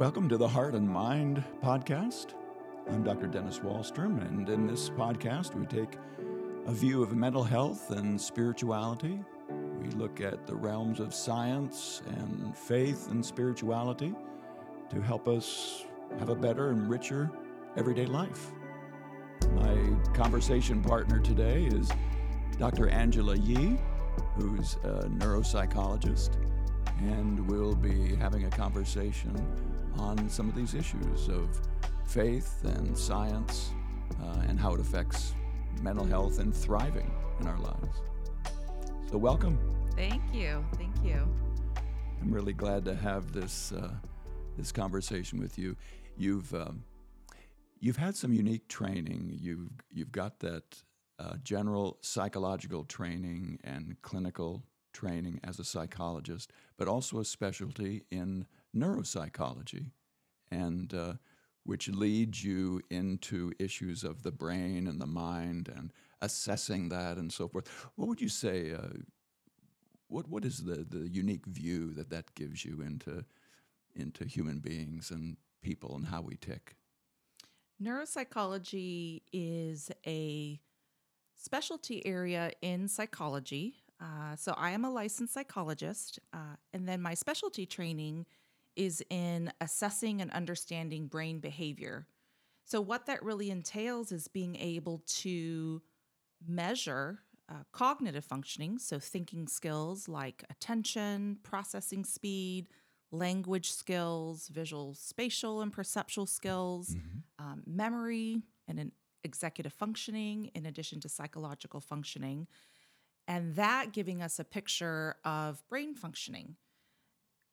Welcome to the Heart and Mind podcast. I'm Dr. Dennis Wallstrom, and in this podcast, we take a view of mental health and spirituality. We look at the realms of science and faith and spirituality to help us have a better and richer everyday life. My conversation partner today is Dr. Angela Yi, who's a neuropsychologist, and we'll be having a conversation on some of these issues of faith and science uh, and how it affects mental health and thriving in our lives. So, welcome. Thank you. Thank you. I'm really glad to have this uh, this conversation with you. You've um, you've had some unique training. You've you've got that uh, general psychological training and clinical training as a psychologist, but also a specialty in neuropsychology, and uh, which leads you into issues of the brain and the mind and assessing that and so forth. What would you say? Uh, what what is the the unique view that that gives you into into human beings and people and how we tick? Neuropsychology is a specialty area in psychology. Uh, so I am a licensed psychologist, uh, and then my specialty training is in assessing and understanding brain behavior. So, what that really entails is being able to measure uh, cognitive functioning, so thinking skills like attention, processing speed, language skills, visual, spatial, and perceptual skills, mm-hmm. um, memory, and an executive functioning, in addition to psychological functioning. And that giving us a picture of brain functioning.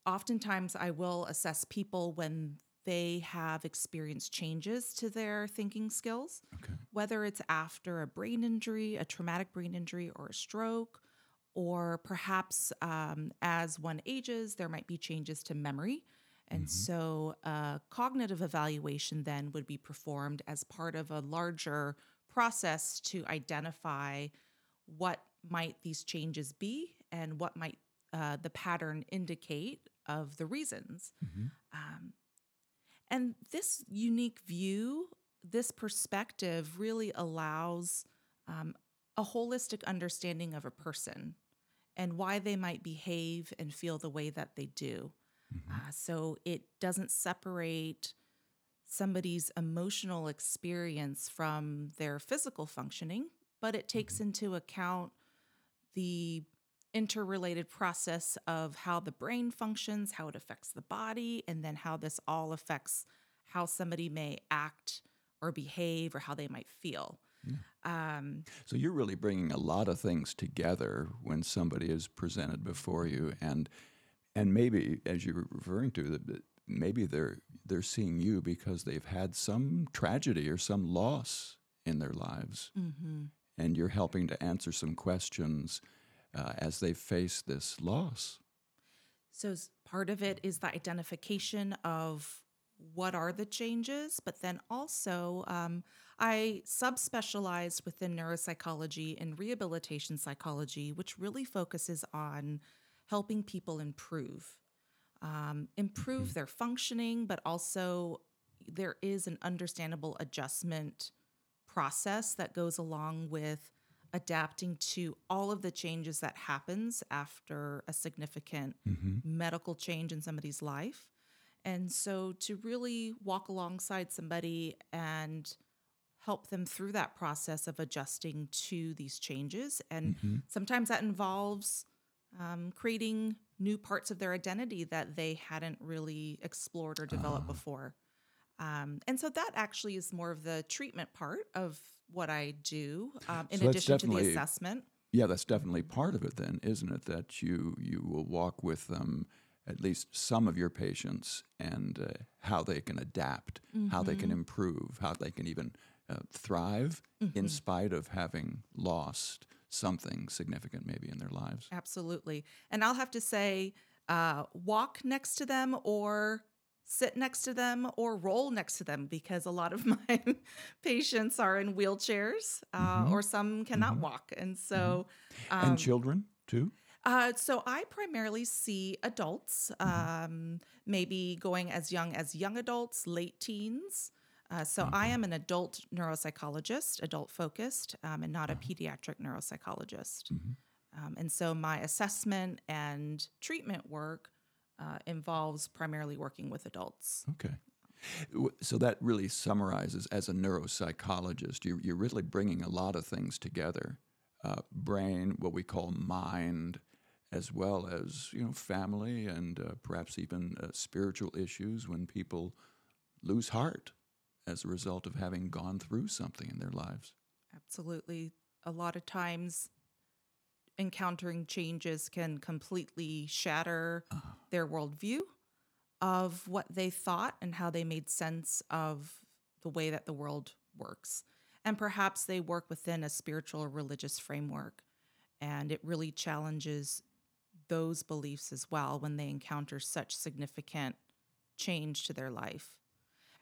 Oftentimes, I will assess people when they have experienced changes to their thinking skills, okay. whether it's after a brain injury, a traumatic brain injury, or a stroke, or perhaps um, as one ages, there might be changes to memory. And mm-hmm. so, a cognitive evaluation then would be performed as part of a larger process to identify what might these changes be and what might uh, the pattern indicate of the reasons. Mm-hmm. Um, and this unique view, this perspective really allows um, a holistic understanding of a person and why they might behave and feel the way that they do. Mm-hmm. Uh, so it doesn't separate somebody's emotional experience from their physical functioning, but it takes mm-hmm. into account the interrelated process of how the brain functions, how it affects the body, and then how this all affects how somebody may act or behave or how they might feel. Yeah. Um, so you're really bringing a lot of things together when somebody is presented before you, and and maybe as you're referring to that, maybe they're they're seeing you because they've had some tragedy or some loss in their lives, mm-hmm. and you're helping to answer some questions uh, as they face this loss. So part of it is the identification of what are the changes, but then also um, I subspecialized within neuropsychology and rehabilitation psychology, which really focuses on helping people improve, um, improve mm-hmm. their functioning, but also there is an understandable adjustment process that goes along with adapting to all of the changes that happens after a significant mm-hmm. medical change in somebody's life. And so to really walk alongside somebody and help them through that process of adjusting to these changes. And mm-hmm. sometimes that involves um, creating new parts of their identity that they hadn't really explored or developed uh. before. Um, and so that actually is more of the treatment part of what I do, um, in so addition to the assessment. Yeah, that's definitely part of it, then, isn't it? That you you will walk with them, at least some of your patients, and uh, how they can adapt, mm-hmm. how they can mm-hmm. improve, how they can even uh, thrive mm-hmm. in spite of having lost something significant, maybe in their lives. Absolutely, and I'll have to say, uh, walk next to them or sit next to them or roll next to them because a lot of my patients are in wheelchairs uh, mm-hmm. or some cannot mm-hmm. walk. And so. Mm-hmm. Um, and children too? Uh, so I primarily see adults, um, maybe going as young as young adults, late teens. Uh, so I am an adult neuropsychologist, adult focused, um, and not a pediatric neuropsychologist. Um, and so my assessment and treatment work uh, involves primarily working with adults. Okay. So that really summarizes as a neuropsychologist, you're, you're really bringing a lot of things together uh, brain, what we call mind, as well as you know family and uh, perhaps even uh, spiritual issues when people lose heart as a result of having gone through something in their lives. Absolutely. A lot of times, encountering changes can completely shatter uh-huh. their worldview of what they thought and how they made sense of the way that the world works. And perhaps they work within a spiritual or religious framework. And it really challenges those beliefs as well when they encounter such significant change to their life.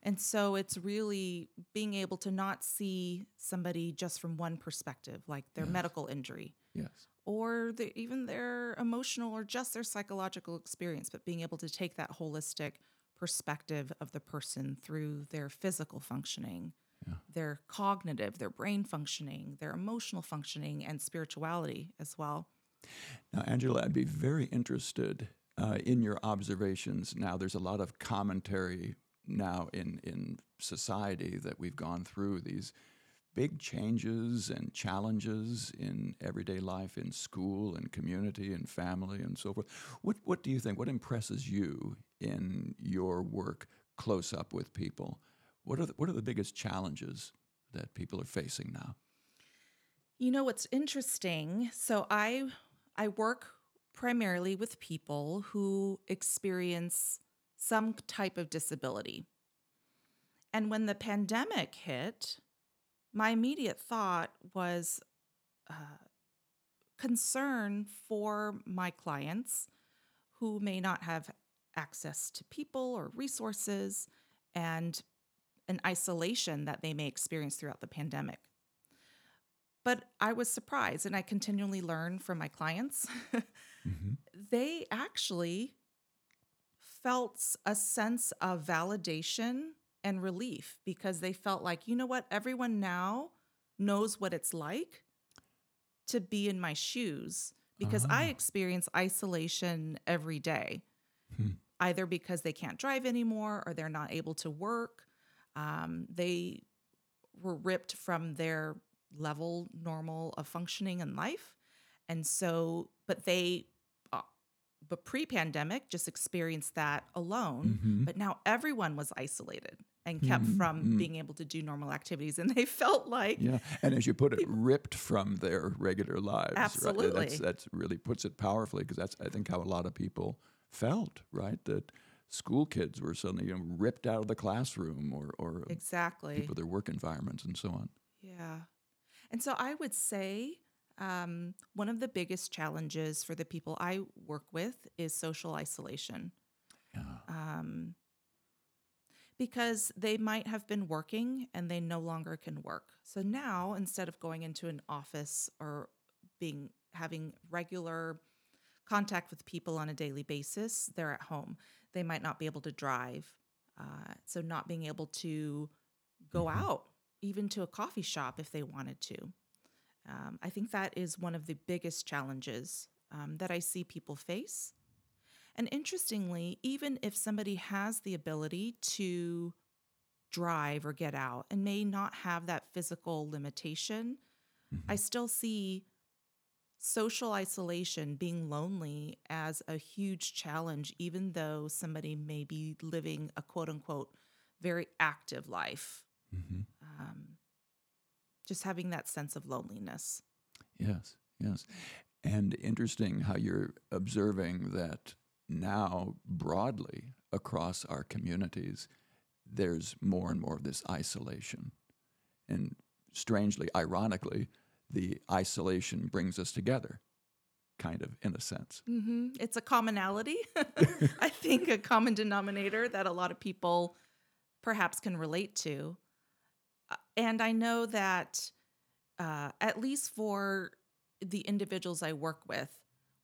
And so it's really being able to not see somebody just from one perspective, like their Yes. medical injury Yes. Or the, even their emotional or just their psychological experience, but being able to take that holistic perspective of the person through their physical functioning, Yeah. their cognitive, their brain functioning, their emotional functioning, and spirituality as well. Now, Angela, I'd be very interested uh, in your observations. Now, there's a lot of commentary now in, in society that we've gone through these big changes and challenges in everyday life, in school and community and family and so forth. What, what do you think? What impresses you in your work close up with people? What are the, what are the biggest challenges that people are facing now? You know what's interesting? So I I work primarily with people who experience some type of disability. And when the pandemic hit, my immediate thought was uh, concern for my clients who may not have access to people or resources and an isolation that they may experience throughout the pandemic. But I was surprised, and I continually learn from my clients. they actually felt a sense of validation and relief because they felt like, you know what, everyone now knows what it's like to be in my shoes because I Ah. experience isolation every day, Hmm. either because they can't drive anymore or they're not able to work. Um, they were ripped from their level normal of functioning in life. And so, but they, uh, but pre pandemic, just experienced that alone. Mhm. But now everyone was isolated and kept Mhm, from mhm. being able to do normal activities. And they felt like, Yeah, and as you put it, ripped from their regular lives. Right? Absolutely. That's, that's really puts it powerfully because that's I think how a lot of people felt. Right, that school kids were suddenly you know, ripped out of the classroom or or exactly. people their work environments and so on. Yeah. And so I would say um, one of the biggest challenges for the people I work with is social isolation. Yeah. Um, because they might have been working and they no longer can work. So now instead of going into an office or being having regular contact with people on a daily basis, they're at home. They might not be able to drive. Uh, so not being able to go Mhm. out even to a coffee shop if they wanted to. Um, I think that is one of the biggest challenges um, that I see people face. And interestingly, even if somebody has the ability to drive or get out and may not have that physical limitation, I still see social isolation, being lonely, as a huge challenge, even though somebody may be living a quote unquote very active life. hmm Um, just having that sense of loneliness. Yes, yes. And interesting how you're observing that now broadly across our communities, there's more and more of this isolation. And strangely, ironically, the isolation brings us together, kind of in a sense. hmm It's a commonality. I think a common denominator that a lot of people perhaps can relate to. Uh, And I know that, uh, at least for the individuals I work with,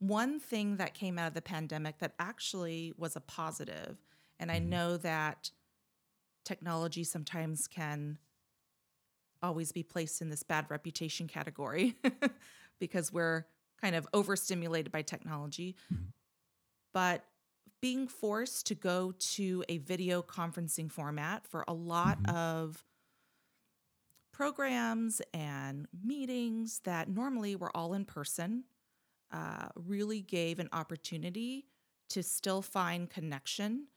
one thing that came out of the pandemic that actually was a positive, and I mm-hmm. know that technology sometimes can always be placed in this bad reputation category because we're kind of overstimulated by technology. Mm-hmm. But being forced to go to a video conferencing format for a lot mm-hmm. of programs and meetings that normally were all in person uh, really gave an opportunity to still find connection,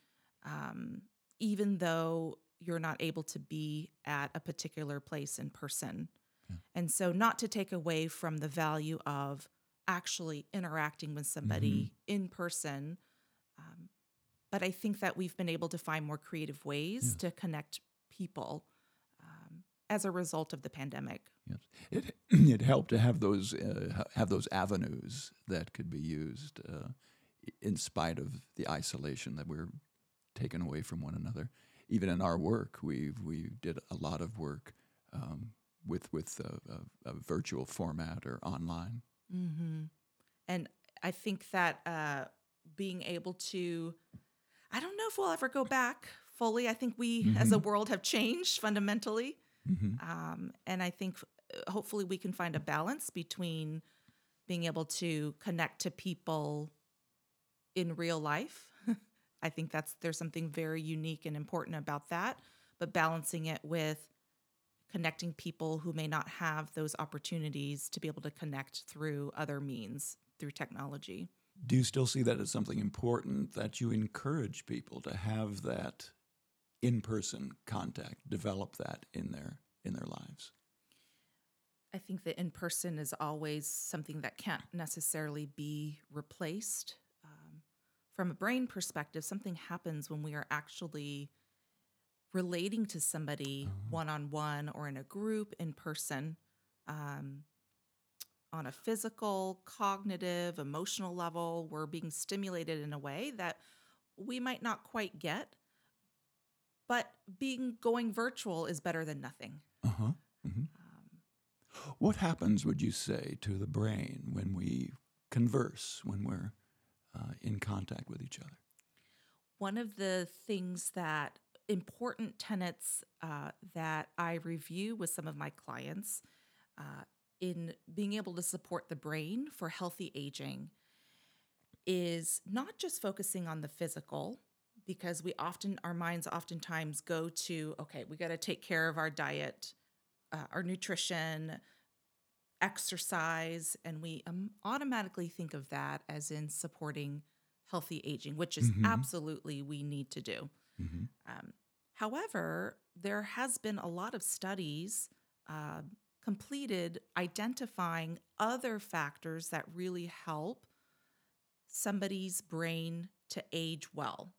um, even though you're not able to be at a particular place in person. And so, not to take away from the value of actually interacting with somebody in person, um, but I think that we've been able to find more creative ways to connect people as a result of the pandemic. Yes, it it helped to have those uh, have those avenues that could be used uh, in spite of the isolation that we're taken away from one another. Even in our work, we we did a lot of work um, with with a, a, a virtual format or online. hmm And I think that uh, being able to, I don't know if we'll ever go back fully. I think we as a world have changed fundamentally. Hmm Um, and I think uh, hopefully we can find a balance between being able to connect to people in real life. I think that's there's something very unique and important about that, but balancing it with connecting people who may not have those opportunities to be able to connect through other means through technology. Do you still see that as something important that you encourage people to have that in person contact, develop that in their in their lives? I think that in person is always something that can't necessarily be replaced. Um, from a brain perspective, something happens when we are actually relating to somebody one on one or in a group in person um, on a physical, cognitive, emotional level. We're being stimulated in a way that we might not quite get. But being going virtual is better than nothing. Uh huh. hmm Um, What happens, would you say, to the brain when we converse, when we're uh, in contact with each other? one of the things that important tenets uh, that I review with some of my clients uh, in being able to support the brain for healthy aging is not just focusing on the physical because we often our minds oftentimes go to okay we got to take care of our diet uh, our nutrition exercise and we um, automatically think of that as in supporting healthy aging which is Mhm. absolutely we need to do. Hmm um, however, there has been a lot of studies uh, completed identifying other factors that really help somebody's brain to age well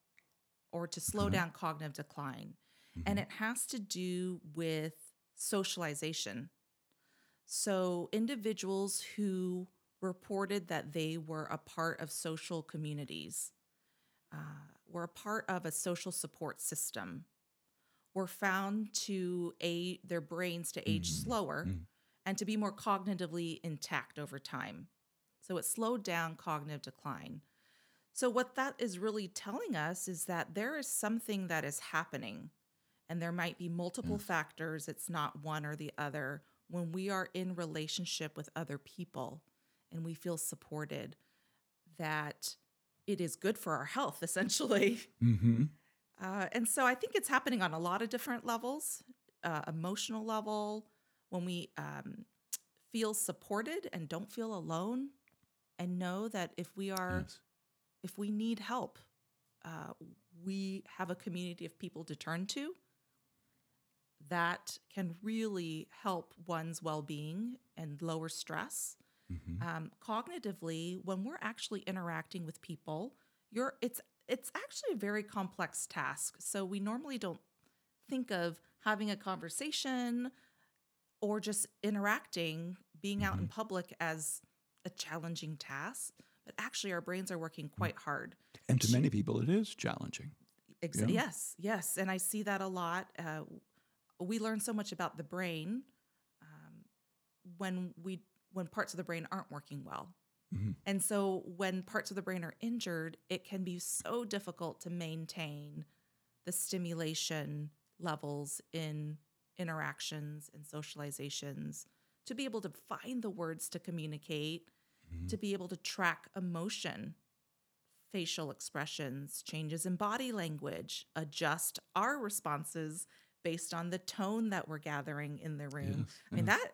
or to slow Okay. down cognitive decline. And it has to do with socialization. So, individuals who reported that they were a part of social communities, uh, were a part of a social support system, were found to aid their brains to age Mm, slower mm. and to be more cognitively intact over time. So it slowed down cognitive decline. So, what that is really telling us is that there is something that is happening, and there might be multiple factors. It's not one or the other. When we are in relationship with other people and we feel supported, that it is good for our health, essentially. hmm Uh, and so I think it's happening on a lot of different levels uh, emotional level, when we um, feel supported and don't feel alone, and know that if we are, Yes. If we need help, uh, we have a community of people to turn to that can really help one's well being and lower stress. hmm Um, cognitively, when we're actually interacting with people, you're it's it's actually a very complex task. So we normally don't think of having a conversation or just interacting, being out in public as a challenging task. But actually, our brains are working quite hard. And to many people, it is challenging. Ex- Yeah. Yes, yes, and I see that a lot. Uh, we learn so much about the brain um, when we when parts of the brain aren't working well. Mhm. And so when parts of the brain are injured, it can be so difficult to maintain the stimulation levels in interactions and socializations to be able to find the words to communicate, Mhm. to be able to track emotion, facial expressions, changes in body language, adjust our responses based on the tone that we're gathering in the room. Yes, I mean, yes. that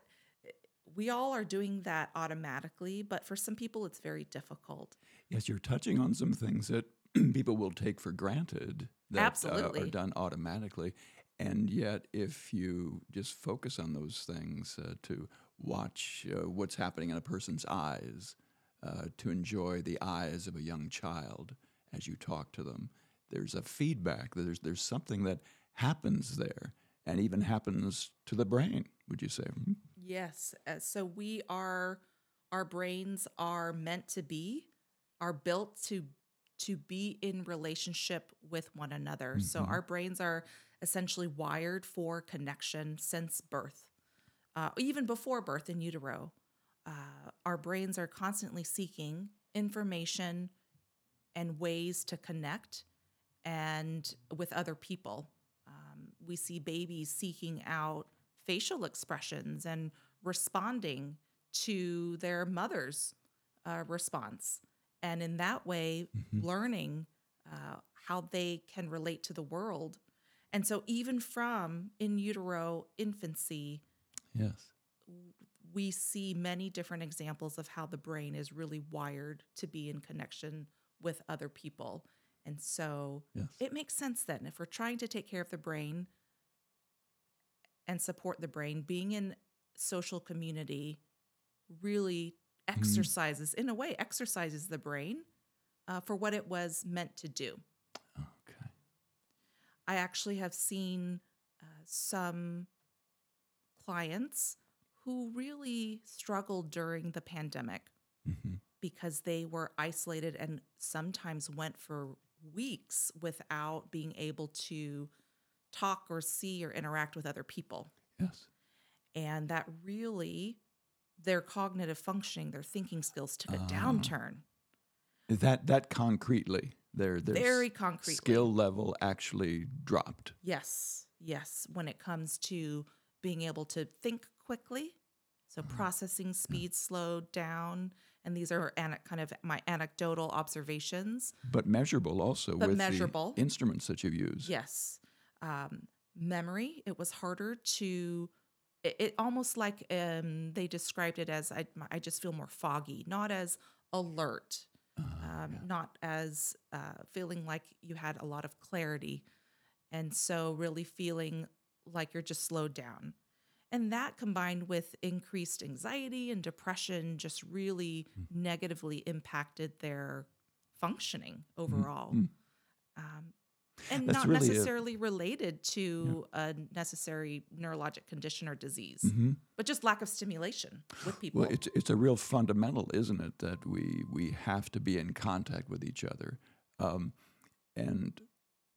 we all are doing that automatically, but for some people, it's very difficult. Yes, you're touching on some things that people will take for granted that uh, are done automatically. And yet, if you just focus on those things uh, to watch uh, what's happening in a person's eyes, uh, to enjoy the eyes of a young child as you talk to them, there's a feedback. There's there's something that happens there, and even happens to the brain. Would you say? Mhm. Yes. uh, So we are, our brains are meant to be, are built to to be in relationship with one another. So Mhm. our brains are essentially wired for connection since birth, uh, even before birth in utero. Uh, our brains are constantly seeking information and ways to connect and with other people. Um, we see babies seeking out facial expressions and responding to their mother's uh, response. And in that way, Mhm. learning uh, how they can relate to the world. And so, even from in utero infancy, Yes. we see many different examples of how the brain is really wired to be in connection with other people. And so Yes. it makes sense then if we're trying to take care of the brain and support the brain, being in social community really exercises, in a way, exercises the brain uh, for what it was meant to do. okay. I actually have seen uh, some clients who really struggled during the pandemic hmm because they were isolated and sometimes went for weeks without being able to talk or see or interact with other people. Yes. And that really, their cognitive functioning, their thinking skills took a Ah. downturn That that concretely, their their very concrete skill level actually dropped. Yes, yes. When it comes to being able to think quickly, so Uh-huh. processing speed slowed down. And these are ana- kind of my anecdotal observations. But measurable also But with measurable. the instruments that you use. Yes. Um, memory, it was harder to, it, it almost like um, they described it as I, I just feel more foggy, not as alert, Ah, um, not as uh, feeling like you had a lot of clarity. And so, really feeling like you're just slowed down. And that combined with increased anxiety and depression just really Mm. negatively impacted their functioning overall. mm. Um, and That's not really a- necessarily related to a necessary neurologic condition or disease, Mhm. but just lack of stimulation with people. Well, it's it's a real fundamental, isn't it, that we we have to be in contact with each other, um, and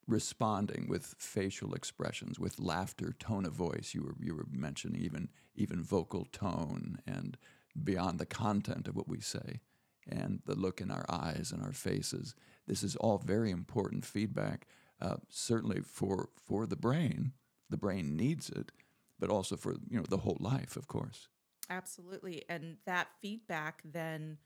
responding with facial expressions, with laughter, tone of voice. You were you were mentioning even even vocal tone and beyond the content of what we say, and the look in our eyes and our faces. This is all very important feedback, uh, certainly for for the brain. The brain needs it, but also for you know the whole life, of course. Absolutely. And that feedback then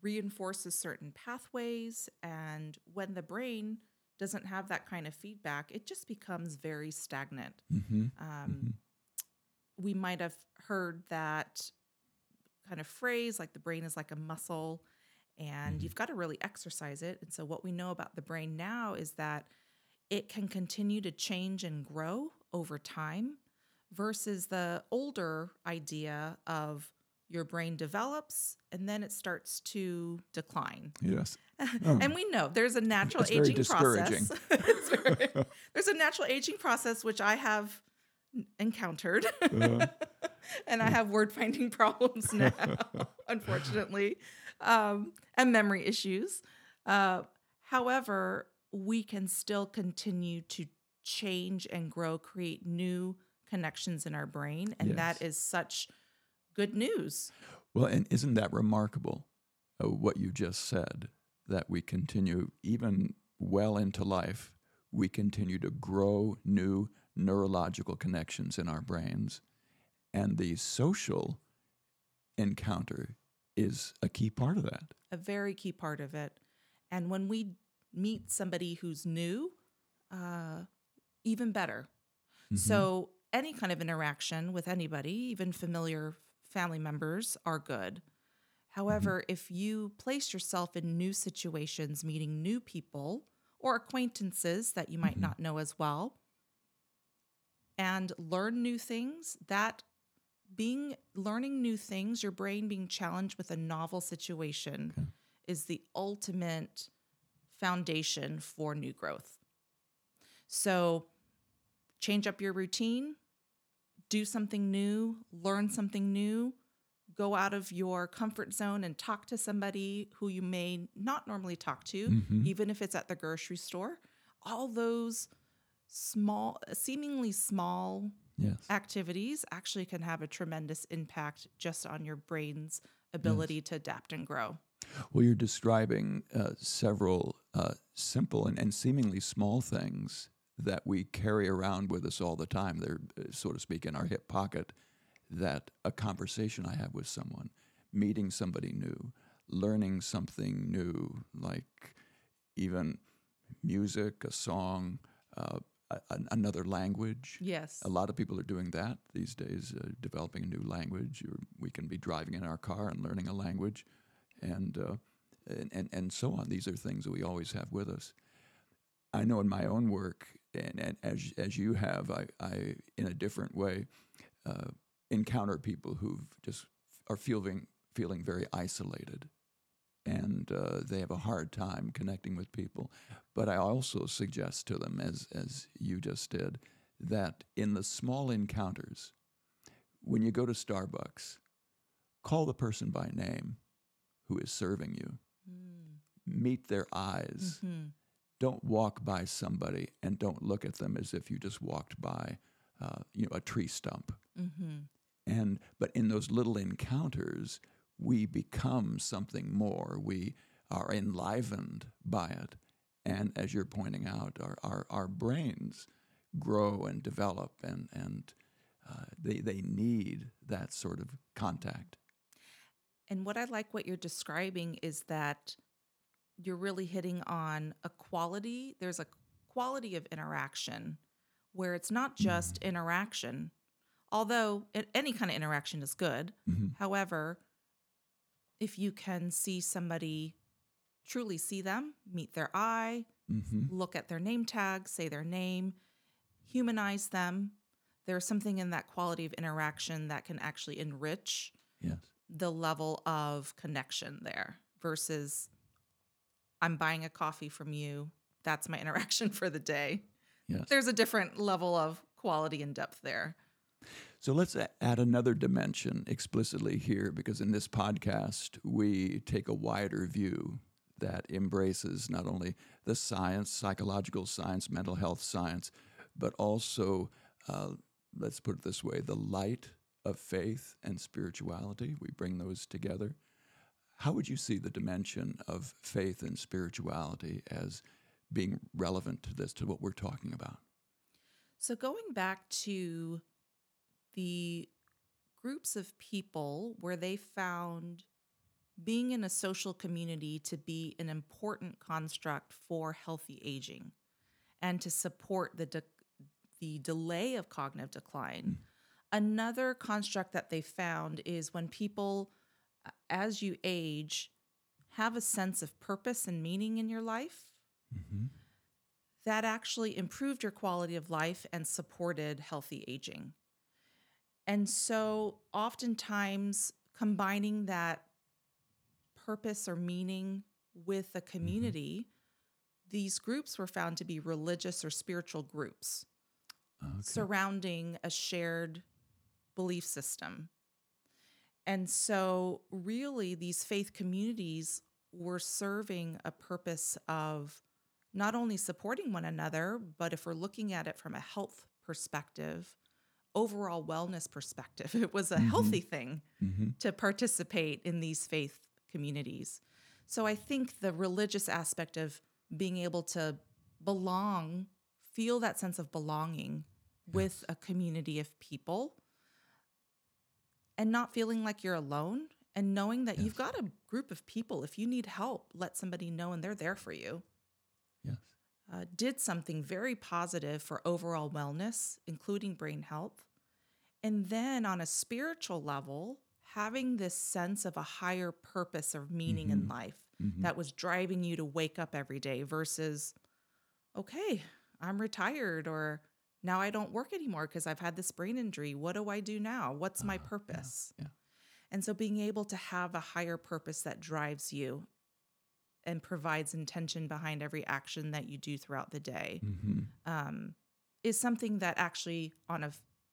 reinforces certain pathways. And when the brain doesn't have that kind of feedback, it just becomes very stagnant. Mm-hmm. Um, We might have heard that kind of phrase like the brain is like a muscle and Mhm. you've got to really exercise it. And so, what we know about the brain now is that it can continue to change and grow over time versus the older idea of your brain develops and then it starts to decline. Yes. and we know there's a natural That's aging process. It's very- there's a natural aging process which I have encountered. Uh, and I have word finding problems now, unfortunately, um, and memory issues. Uh, however, we can still continue to change and grow, create new connections in our brain. And that Yes. is such good news. well, and isn't that remarkable uh, what you just said that we continue, even well into life, we continue to grow new neurological connections in our brains. And the social encounter is a key part of that. A very key part of it. And when we meet somebody who's new, uh, even better. Mm-hmm. So, any kind of interaction with anybody, even familiar family members, are good. However, Mm-hmm. if you place yourself in new situations, meeting new people or acquaintances that you might Mhm. not know as well, and learn new things, that being learning new things, your brain being challenged with a novel situation Okay. is the ultimate foundation for new growth. So, change up your routine, do something new, learn something new, go out of your comfort zone and talk to somebody who you may not normally talk to, Mhm. even if it's at the grocery store. All those small, seemingly small Yes. activities actually can have a tremendous impact just on your brain's ability to adapt and grow. Well, you're describing uh, several uh, simple and, and seemingly small things that we carry around with us all the time. They're, uh, so to speak, in our hip pocket. That a conversation I have with someone, meeting somebody new, learning something new, like even music, a song, uh, a, another language. Yes. A lot of people are doing that these days, uh, developing a new language. Or we can be driving in our car and learning a language, and, uh, and and and so on. These are things that we always have with us. I know in my own work, and, and as as you have, I, I in a different way uh, encounter people who just are feeling feeling very isolated, and uh, they have a hard time connecting with people. But I also suggest to them, as as you just did, that in the small encounters, when you go to Starbucks, call the person by name who is serving you. Mm. Meet their eyes. Mhm. Don't walk by somebody and don't look at them as if you just walked by, uh, you know, a tree stump. Mhm. And but in those little encounters, we become something more. We are enlivened by it, and as you're pointing out, our our, our brains grow and develop, and and uh, they they need that sort of contact. And what I like what you're describing is that you're really hitting on a quality. There's a quality of interaction where it's not just interaction, although any kind of interaction is good. Mhm. However, if you can see somebody, truly see them, meet their eye, hmm look at their name tag, say their name, humanize them, there's something in that quality of interaction that can actually enrich Yes. the level of connection there versus I'm buying a coffee from you. That's my interaction for the day. Yes. There's a different level of quality and depth there. So let's add another dimension explicitly here because in this podcast, we take a wider view that embraces not only the science, psychological science, mental health science, but also, uh, let's put it this way, the light of faith and spirituality. We bring those together. How would you see the dimension of faith and spirituality as being relevant to this, to what we're talking about? So, going back to the groups of people where they found being in a social community to be an important construct for healthy aging and to support the, de- the delay of cognitive decline. Hmm. Another construct that they found is when people, as you age, have a sense of purpose and meaning in your life Mm-hmm. that actually improved your quality of life and supported healthy aging. And so, oftentimes, combining that purpose or meaning with a community, these groups were found to be religious or spiritual groups Okay. surrounding a shared belief system. And so, really, these faith communities were serving a purpose of not only supporting one another, but if we're looking at it from a health perspective, overall wellness perspective, it was a Mhm. healthy thing mm-hmm. to participate in these faith communities. So I think the religious aspect of being able to belong, feel that sense of belonging with a community of people and not feeling like you're alone and knowing that you've got a group of people. If you need help, let somebody know and they're there for you. Yes. Uh, did something very positive for overall wellness, including brain health. And then on a spiritual level, having this sense of a higher purpose or meaning in life that was driving you to wake up every day versus, okay, I'm retired or now I don't work anymore because I've had this brain injury. What do I do now? What's my purpose? yeah. And so being able to have a higher purpose that drives you and provides intention behind every action that you do throughout the day hmm um, is something that actually, on a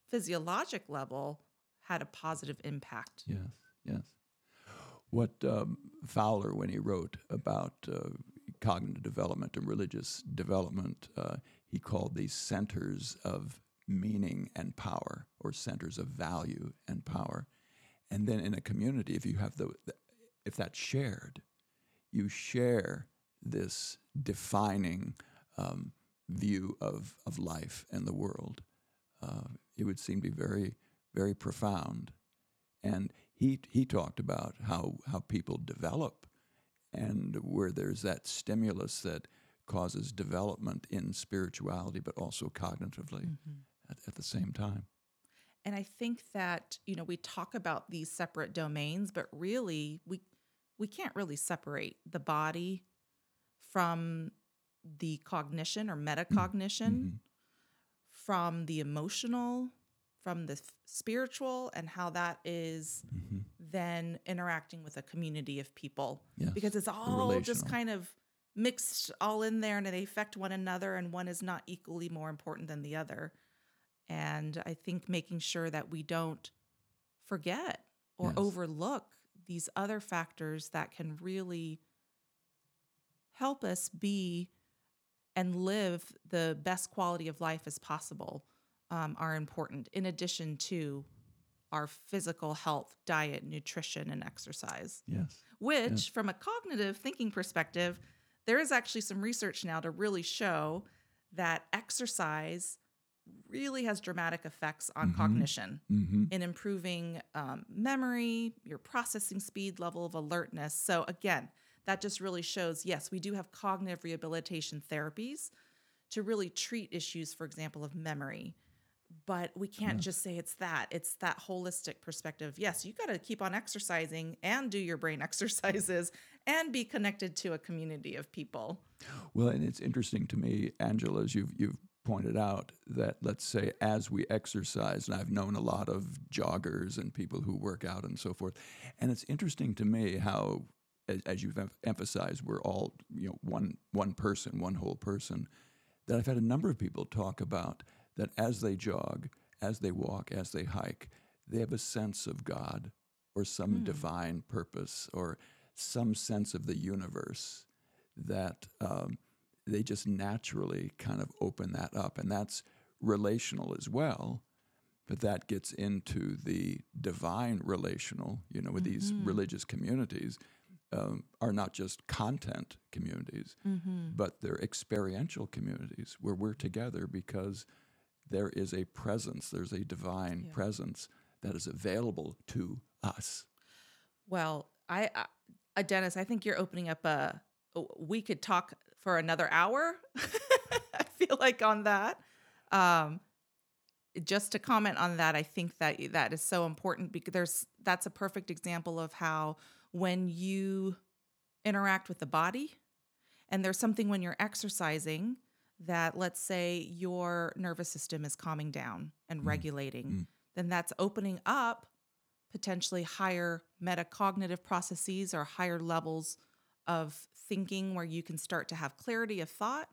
physiologic level, had a positive impact. Yes, yes. What um, Fowler, when he wrote about uh, cognitive development and religious development, uh, he called these centers of meaning and power, or centers of value and power. And then in a community, if you have the, if that's shared, you share this defining um, view of, of life and the world. Uh, it would seem to be very, very profound. And he, he talked about how, how people develop and where there's that stimulus that causes development in spirituality, but also cognitively at, at the same time. And I think that, you know, we talk about these separate domains, but really we we can't really separate the body from the cognition or metacognition, Mhm. from the emotional, from the f- spiritual, and how that is Mhm. then interacting with a community of people. Yes, Because it's all just kind of mixed all in there and they affect one another, and one is not equally more important than the other. And I think making sure that we don't forget or Yes. overlook these other factors that can really help us be and live the best quality of life as possible um, are important, in addition to our physical health, diet, nutrition, and exercise Yes. which from a cognitive thinking perspective there is actually some research now to really show that exercise really has dramatic effects on Mhm. cognition hmm in improving um, memory your processing speed level of alertness. So again that just really shows yes we do have cognitive rehabilitation therapies to really treat issues for example of memory but we can't just say it's that. It's that holistic perspective. Yes you got to keep on exercising and do your brain exercises and be connected to a community of people Well, and it's interesting to me, Angela, as you've, you've pointed out, that let's say as we exercise, and I've known a lot of joggers and people who work out and so forth, and it's interesting to me how, as, as you've em- emphasized, we're all you know one one person, one whole person. That I've had a number of people talk about that as they jog, as they walk, as they hike, they have a sense of God or some hmm. divine purpose or some sense of the universe that um, they just naturally kind of open that up. And that's relational as well. But that gets into the divine relational, you know, with these religious communities um, are not just content communities, but they're experiential communities where we're together because there is a presence, there's a divine Yeah. presence that is available to us. well i uh, dennis i think you're opening up a we could talk for another hour. I feel like on that. Um just to comment on that i think that that is so important because there's that's a perfect example of how when you interact with the body and there's something when you're exercising that let's say your nervous system is calming down and regulating Mm. then that's opening up potentially higher metacognitive processes or higher levels of thinking where you can start to have clarity of thought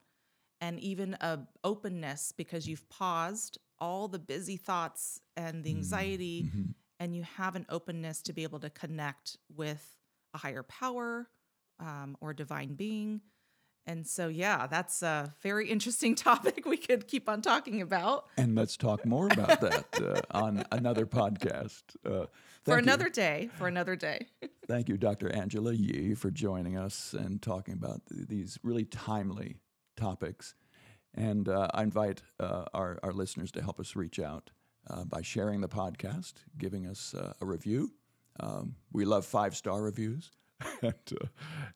and even a openness because you've paused all the busy thoughts and the anxiety Mhm. and you have an openness to be able to connect with a higher power um, or divine being And so, yeah, that's a very interesting topic we could keep on talking about And let's talk more about that uh, on another podcast. Uh, for thank you. another day. For another day. Thank you, Dr. Angela Yi, for joining us and talking about th- these really timely topics. And uh, I invite uh, our, our listeners to help us reach out uh, by sharing the podcast, giving us uh, a review. Um, we love five star reviews. and, uh,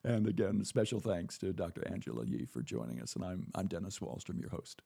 and again, special thanks to Dr. Angela Yi for joining us. And I'm, I'm Dennis Wallstrom, your host.